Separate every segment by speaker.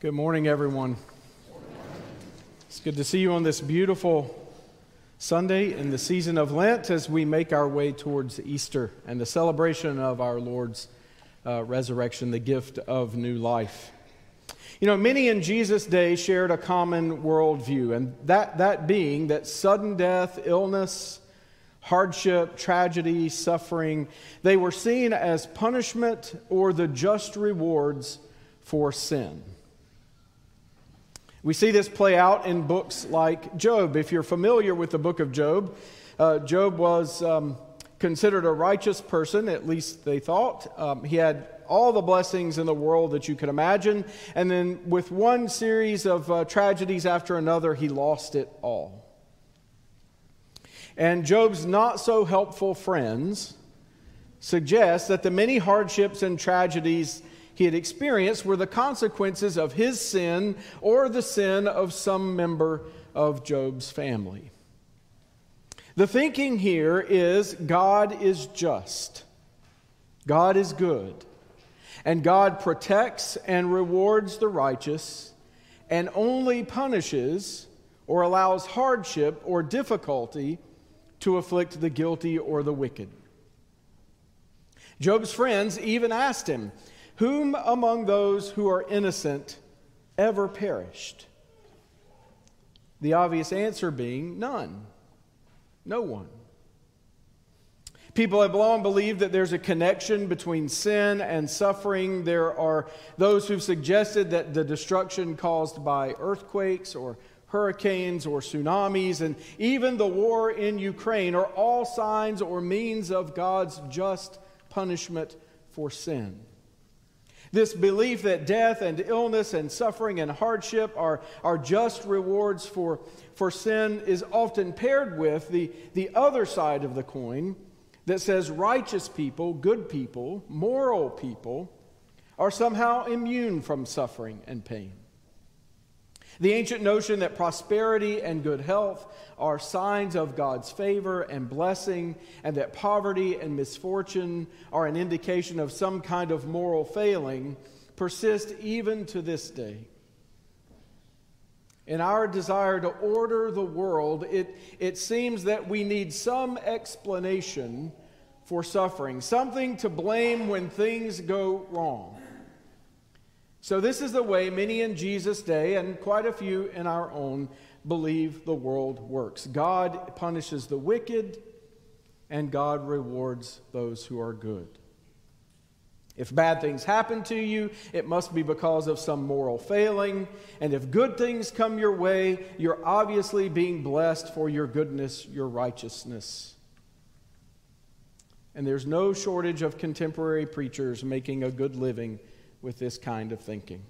Speaker 1: Good morning, everyone. It's good to see you on this beautiful Sunday in the season of Lent as we make our way towards Easter and the celebration of our Lord's uh, resurrection, the gift of new life. You know, many in Jesus' day shared a common worldview, and that, that being that sudden death, illness, hardship, tragedy, suffering, they were seen as punishment or the just rewards for sin. We see this play out in books like Job. If you're familiar with the book of Job, uh, Job was um, considered a righteous person, at least they thought. Um, he had all the blessings in the world that you could imagine. And then, with one series of uh, tragedies after another, he lost it all. And Job's not so helpful friends suggest that the many hardships and tragedies he had experienced were the consequences of his sin or the sin of some member of Job's family. The thinking here is God is just, God is good, and God protects and rewards the righteous and only punishes or allows hardship or difficulty to afflict the guilty or the wicked. Job's friends even asked him, whom among those who are innocent ever perished? The obvious answer being none. No one. People have long believed that there's a connection between sin and suffering. There are those who've suggested that the destruction caused by earthquakes or hurricanes or tsunamis and even the war in Ukraine are all signs or means of God's just punishment for sin. This belief that death and illness and suffering and hardship are, are just rewards for, for sin is often paired with the, the other side of the coin that says righteous people, good people, moral people are somehow immune from suffering and pain. The ancient notion that prosperity and good health are signs of God's favor and blessing, and that poverty and misfortune are an indication of some kind of moral failing, persist even to this day. In our desire to order the world, it, it seems that we need some explanation for suffering, something to blame when things go wrong. So, this is the way many in Jesus' day, and quite a few in our own, believe the world works. God punishes the wicked, and God rewards those who are good. If bad things happen to you, it must be because of some moral failing. And if good things come your way, you're obviously being blessed for your goodness, your righteousness. And there's no shortage of contemporary preachers making a good living with this kind of thinking.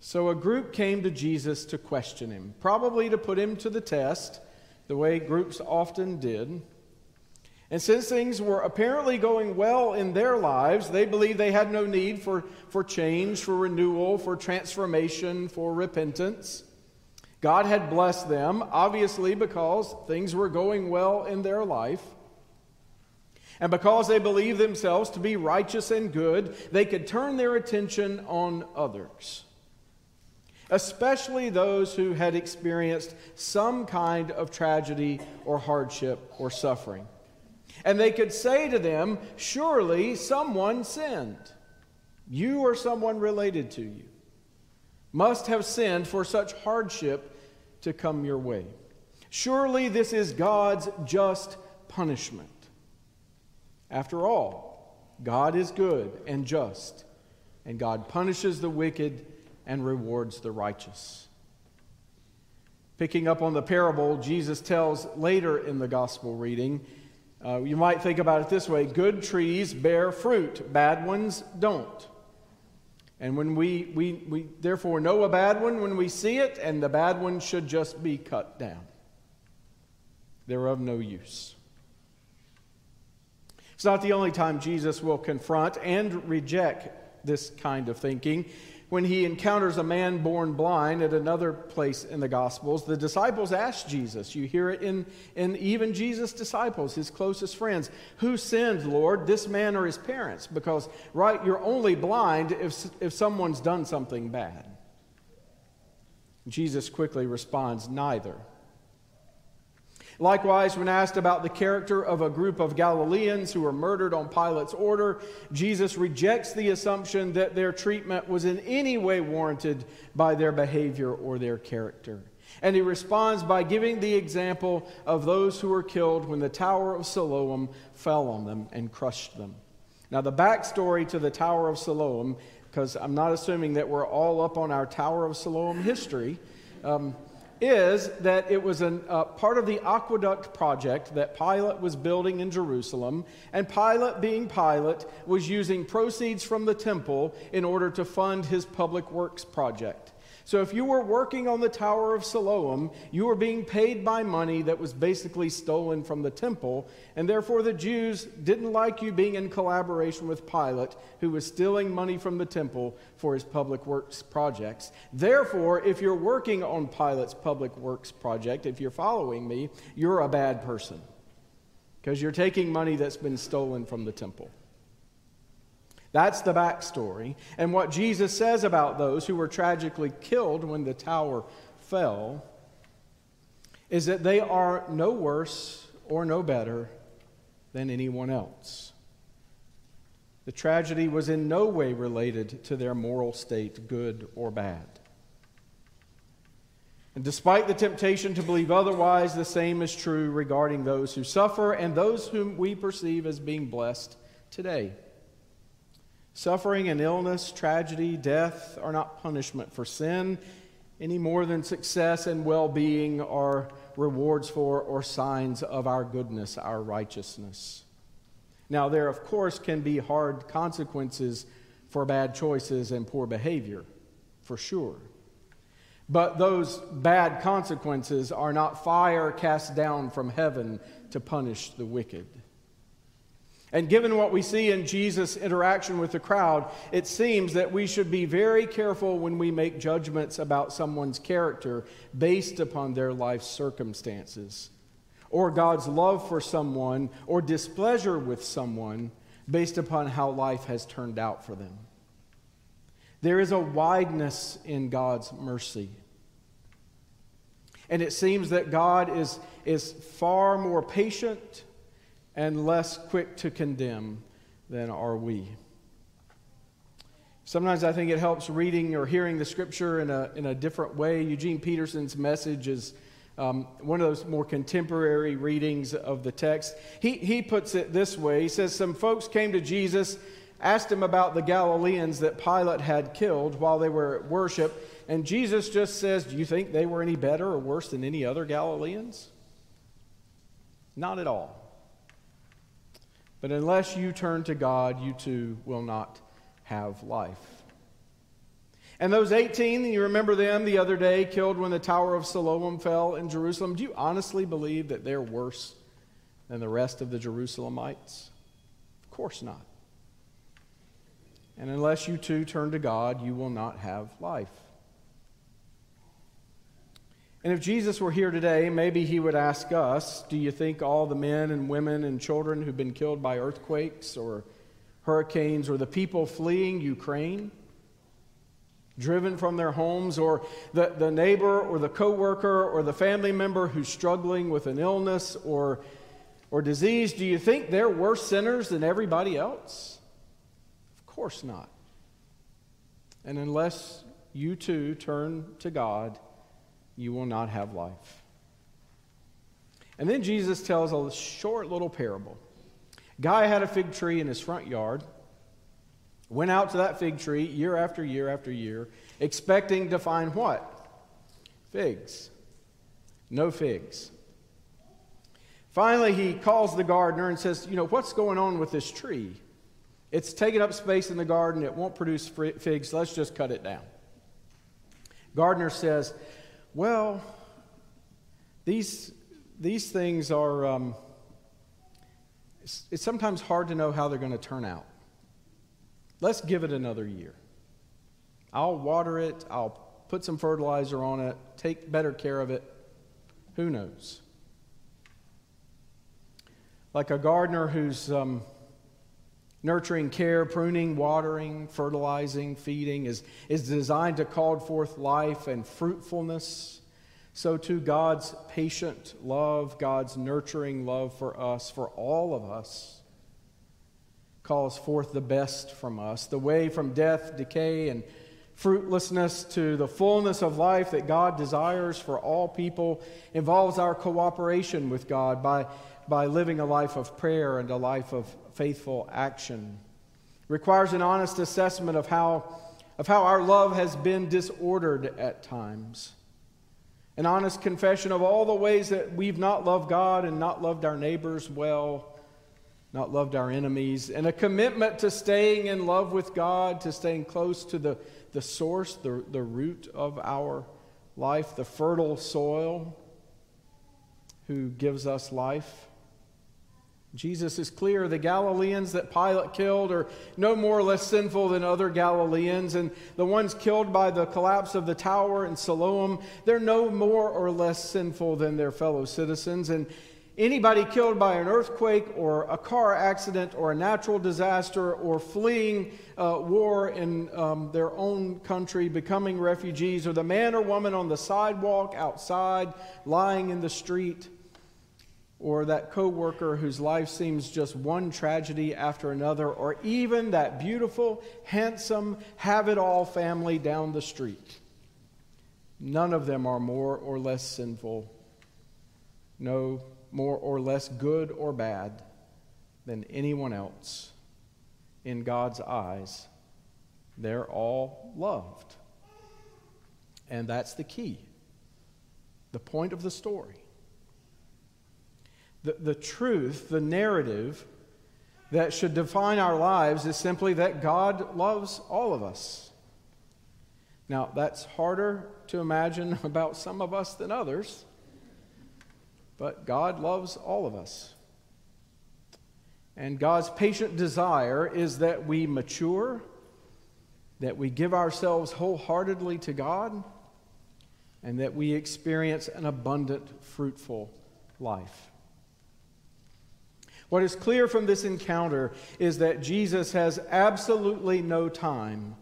Speaker 1: So a group came to Jesus to question him, probably to put him to the test, the way groups often did. And since things were apparently going well in their lives, they believed they had no need for, for change, for renewal, for transformation, for repentance. God had blessed them, obviously, because things were going well in their life. And because they believed themselves to be righteous and good, they could turn their attention on others, especially those who had experienced some kind of tragedy or hardship or suffering. And they could say to them, Surely someone sinned. You or someone related to you must have sinned for such hardship to come your way. Surely this is God's just punishment. After all, God is good and just, and God punishes the wicked and rewards the righteous. Picking up on the parable, Jesus tells later in the gospel reading, uh, you might think about it this way good trees bear fruit, bad ones don't. And when we, we, we therefore know a bad one when we see it, and the bad one should just be cut down. They're of no use. It's not the only time Jesus will confront and reject this kind of thinking. when he encounters a man born blind at another place in the Gospels, the disciples ask Jesus. You hear it in, in even Jesus' disciples, his closest friends. Who sinned, Lord, this man or his parents? Because, right, you're only blind if, if someone's done something bad. Jesus quickly responds, Neither. Likewise, when asked about the character of a group of Galileans who were murdered on Pilate's order, Jesus rejects the assumption that their treatment was in any way warranted by their behavior or their character. And he responds by giving the example of those who were killed when the Tower of Siloam fell on them and crushed them. Now, the backstory to the Tower of Siloam, because I'm not assuming that we're all up on our Tower of Siloam history. Um, is that it was a uh, part of the aqueduct project that Pilate was building in Jerusalem, and Pilate, being Pilate, was using proceeds from the temple in order to fund his public works project. So if you were working on the Tower of Siloam, you were being paid by money that was basically stolen from the temple, and therefore the Jews didn't like you being in collaboration with Pilate, who was stealing money from the temple for his public works projects. Therefore, if you're working on Pilate's public works project, if you're following me, you're a bad person because you're taking money that's been stolen from the temple. That's the backstory. And what Jesus says about those who were tragically killed when the tower fell is that they are no worse or no better than anyone else. The tragedy was in no way related to their moral state, good or bad. And despite the temptation to believe otherwise, the same is true regarding those who suffer and those whom we perceive as being blessed today. Suffering and illness, tragedy, death are not punishment for sin any more than success and well being are rewards for or signs of our goodness, our righteousness. Now, there, of course, can be hard consequences for bad choices and poor behavior, for sure. But those bad consequences are not fire cast down from heaven to punish the wicked. And given what we see in Jesus' interaction with the crowd, it seems that we should be very careful when we make judgments about someone's character based upon their life circumstances, or God's love for someone, or displeasure with someone based upon how life has turned out for them. There is a wideness in God's mercy. And it seems that God is, is far more patient and less quick to condemn than are we. Sometimes I think it helps reading or hearing the scripture in a, in a different way. Eugene Peterson's message is um, one of those more contemporary readings of the text. He, he puts it this way He says, Some folks came to Jesus, asked him about the Galileans that Pilate had killed while they were at worship, and Jesus just says, Do you think they were any better or worse than any other Galileans? Not at all. But unless you turn to God, you too will not have life. And those 18, you remember them the other day, killed when the Tower of Siloam fell in Jerusalem. Do you honestly believe that they're worse than the rest of the Jerusalemites? Of course not. And unless you too turn to God, you will not have life. And if Jesus were here today, maybe he would ask us Do you think all the men and women and children who've been killed by earthquakes or hurricanes or the people fleeing Ukraine, driven from their homes, or the, the neighbor or the coworker or the family member who's struggling with an illness or, or disease, do you think they're worse sinners than everybody else? Of course not. And unless you too turn to God, you will not have life. And then Jesus tells a short little parable. Guy had a fig tree in his front yard, went out to that fig tree year after year after year, expecting to find what? Figs. No figs. Finally, he calls the gardener and says, You know, what's going on with this tree? It's taking up space in the garden. It won't produce figs. Let's just cut it down. Gardener says, well, these, these things are, um, it's, it's sometimes hard to know how they're going to turn out. Let's give it another year. I'll water it, I'll put some fertilizer on it, take better care of it. Who knows? Like a gardener who's um, nurturing care, pruning, watering, fertilizing, feeding is, is designed to call forth life and fruitfulness. So, too, God's patient love, God's nurturing love for us, for all of us, calls forth the best from us, the way from death, decay, and fruitlessness to the fullness of life that God desires for all people involves our cooperation with God by, by living a life of prayer and a life of faithful action. It requires an honest assessment of how, of how our love has been disordered at times. An honest confession of all the ways that we've not loved God and not loved our neighbors well not loved our enemies, and a commitment to staying in love with God, to staying close to the, the source, the, the root of our life, the fertile soil who gives us life. Jesus is clear. The Galileans that Pilate killed are no more or less sinful than other Galileans, and the ones killed by the collapse of the tower in Siloam, they're no more or less sinful than their fellow citizens. And Anybody killed by an earthquake or a car accident or a natural disaster or fleeing uh, war in um, their own country, becoming refugees, or the man or woman on the sidewalk outside, lying in the street, or that coworker whose life seems just one tragedy after another, or even that beautiful, handsome, have it all family down the street. None of them are more or less sinful. No more or less good or bad than anyone else in God's eyes. They're all loved. And that's the key, the point of the story. The, the truth, the narrative that should define our lives is simply that God loves all of us. Now, that's harder to imagine about some of us than others. But God loves all of us. And God's patient desire is that we mature, that we give ourselves wholeheartedly to God, and that we experience an abundant, fruitful life. What is clear from this encounter is that Jesus has absolutely no time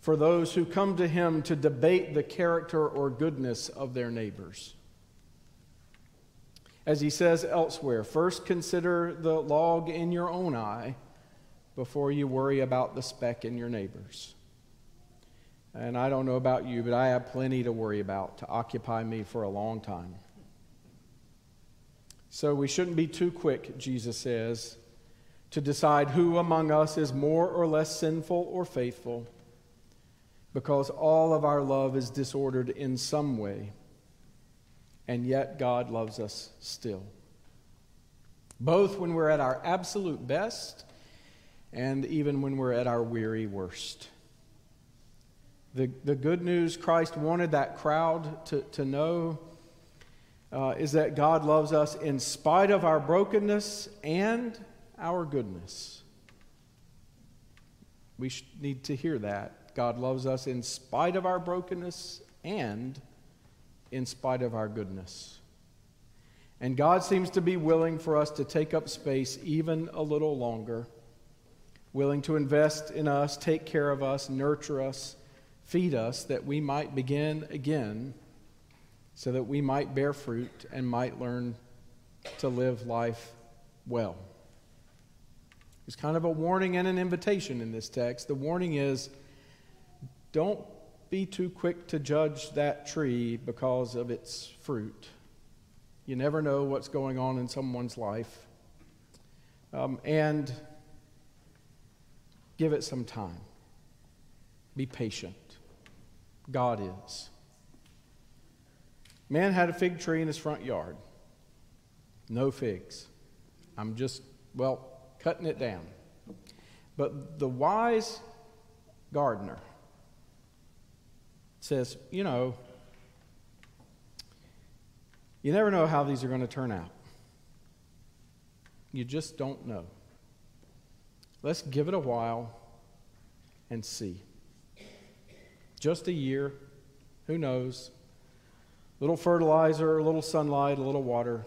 Speaker 1: for those who come to him to debate the character or goodness of their neighbors. As he says elsewhere, first consider the log in your own eye before you worry about the speck in your neighbor's. And I don't know about you, but I have plenty to worry about to occupy me for a long time. So we shouldn't be too quick, Jesus says, to decide who among us is more or less sinful or faithful, because all of our love is disordered in some way and yet God loves us still. Both when we're at our absolute best and even when we're at our weary worst. The, the good news Christ wanted that crowd to, to know uh, is that God loves us in spite of our brokenness and our goodness. We need to hear that. God loves us in spite of our brokenness and in spite of our goodness. And God seems to be willing for us to take up space even a little longer, willing to invest in us, take care of us, nurture us, feed us, that we might begin again, so that we might bear fruit and might learn to live life well. There's kind of a warning and an invitation in this text. The warning is don't be too quick to judge that tree because of its fruit. You never know what's going on in someone's life. Um, and give it some time. Be patient. God is. Man had a fig tree in his front yard. No figs. I'm just, well, cutting it down. But the wise gardener says, you know, you never know how these are going to turn out. You just don't know. Let's give it a while and see. Just a year. Who knows? A little fertilizer, a little sunlight, a little water.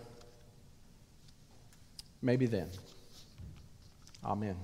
Speaker 1: Maybe then. Amen.